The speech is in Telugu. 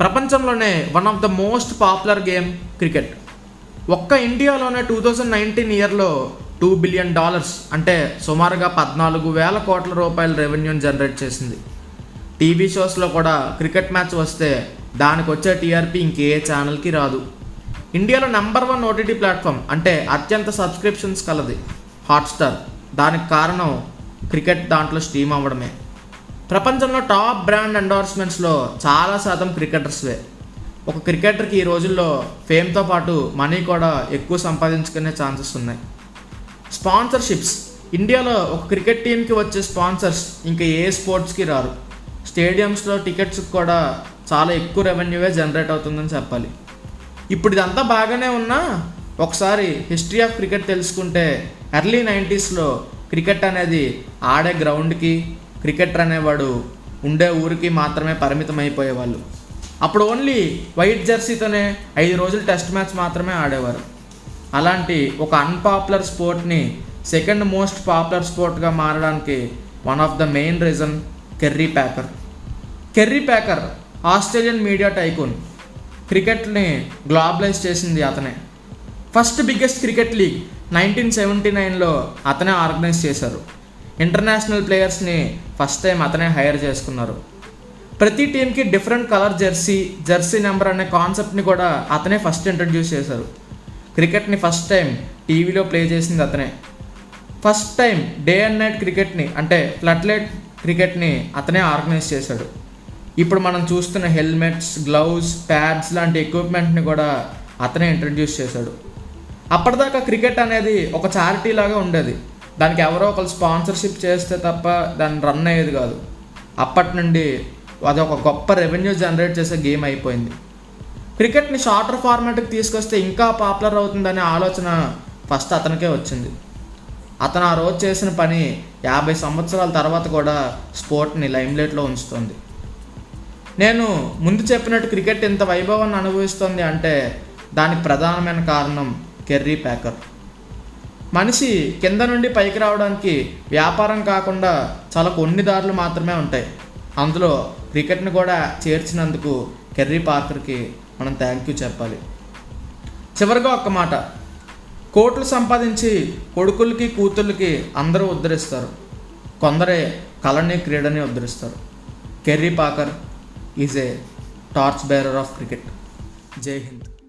ప్రపంచంలోనే one of the most popular game cricket ఒక్క ఇండియాలోనే టూ థౌజండ్ నైన్టీన్ ఇయర్లో టూ బిలియన్ డాలర్స్ అంటే సుమారుగా పద్నాలుగు వేల కోట్ల రూపాయల రెవెన్యూని జనరేట్ చేసింది. టీవీ షోస్లో కూడా క్రికెట్ మ్యాచ్ వస్తే దానికి వచ్చే టీఆర్పీ ఇంకే ఛానల్కి రాదు. ఇండియాలో నెంబర్ వన్ ఓటీటీ ప్లాట్ఫామ్ అంటే అత్యంత సబ్స్క్రిప్షన్స్ కలది హాట్స్టార్ దానికి కారణం క్రికెట్ దాంట్లో స్ట్రీమ్ అవ్వడమే. ప్రపంచంలో టాప్ బ్రాండ్ ఎండోర్స్మెంట్స్లో చాలా శాతం క్రికెటర్స్వే. ఒక క్రికెటర్కి ఈ రోజుల్లో ఫేమ్తో పాటు మనీ కూడా ఎక్కువ సంపాదించుకునే ఛాన్సెస్ ఉన్నాయి. స్పాన్సర్షిప్స్. ఇండియాలో ఒక క్రికెట్ టీంకి వచ్చే స్పాన్సర్స్ ఇంకా ఏ స్పోర్ట్స్కి రారు. స్టేడియంస్లో టికెట్స్కి కూడా చాలా ఎక్కువ రెవెన్యూవే జనరేట్ అవుతుందని చెప్పాలి. ఇప్పుడు ఇదంతా బాగానే ఉన్నా ఒకసారి హిస్టరీ ఆఫ్ క్రికెట్ తెలుసుకుంటే ఎర్లీ నైంటీస్లో క్రికెట్ అనేది ఆడే గ్రౌండ్కి క్రికెటర్ అనేవాడు ఉండే ఊరికి మాత్రమే పరిమితం అయిపోయేవాళ్ళు అప్పుడు ఓన్లీ వైట్ జెర్సీతోనే ఐదు రోజులు టెస్ట్ మ్యాచ్ మాత్రమే ఆడేవారు. అలాంటి ఒక అన్పాపులర్ స్పోర్ట్ని సెకండ్ మోస్ట్ పాపులర్ స్పోర్ట్గా మారడానికి one of the main reason Kerry Packer Kerry Packer Australian media tycoon క్రికెట్ని globalise చేసింది అతనే. First biggest cricket league nineteen seventy నైన్లో అతనే ఆర్గనైజ్ చేశారు. ఇంటర్నేషనల్ ప్లేయర్స్ని ఫస్ట్ టైం అతనే హైర్ చేసుకున్నారు. ప్రతి టీంకి different colour jersey jersey number అనే కాన్సెప్ట్ని కూడా అతనే ఫస్ట్ ఇంట్రడ్యూస్ చేశారు. క్రికెట్ని ఫస్ట్ టైం టీవీలో ప్లే చేసింది అతనే. First time day and night క్రికెట్ని అంటే ఫ్లడ్ లైట్ క్రికెట్ని అతనే ఆర్గనైజ్ చేశాడు. ఇప్పుడు మనం చూస్తున్న హెల్మెట్స్ గ్లౌస్ ప్యాడ్స్ లాంటి ఎక్విప్మెంట్ని కూడా అతనే ఇంట్రడ్యూస్ చేశాడు. అప్పటిదాకా క్రికెట్ అనేది ఒక చారిటీ లాగా ఉండేది. దానికి ఎవరో ఒకరు స్పాన్సర్షిప్ చేస్తే తప్ప దాన్ని రన్ అయ్యేది కాదు. అప్పటి నుండి అది ఒక గొప్ప రెవెన్యూ జనరేట్ చేసే గేమ్ అయిపోయింది. క్రికెట్ని షార్టర్ ఫార్మాట్కి తీసుకొస్తే ఇంకా పాపులర్ అవుతుందనే ఆలోచన ఫస్ట్ అతనికే వచ్చింది. అతను ఆ రోజు చేసిన పని యాభై సంవత్సరాల తర్వాత కూడా స్పోర్ట్ని లైమ్లైట్లో ఉంచుతుంది. నేను ముందు చెప్పినట్టు క్రికెట్ ఇంత వైభవాన్ని అనుభవిస్తుంది అంటే దానికి ప్రధానమైన కారణం కెర్రీ ప్యాకర్. మనిషి కింద నుండి పైకి రావడానికి వ్యాపారం కాకుండా చాలా కొన్ని దారులు మాత్రమే ఉంటాయి. అందులో క్రికెట్ని కూడా చేర్చినందుకు కెర్రీ పార్కర్కి మనం థ్యాంక్ యూ చెప్పాలి. చివరిగా ఒక్క మాట. కోట్లు సంపాదించి కొడుకులకి కూతుళ్ళకి అందరూ ఉద్ధరిస్తారు. కొందరే కళని క్రీడని ఉద్ధరిస్తారు. Kerry Packer is a torch bearer of cricket. Jai Hind.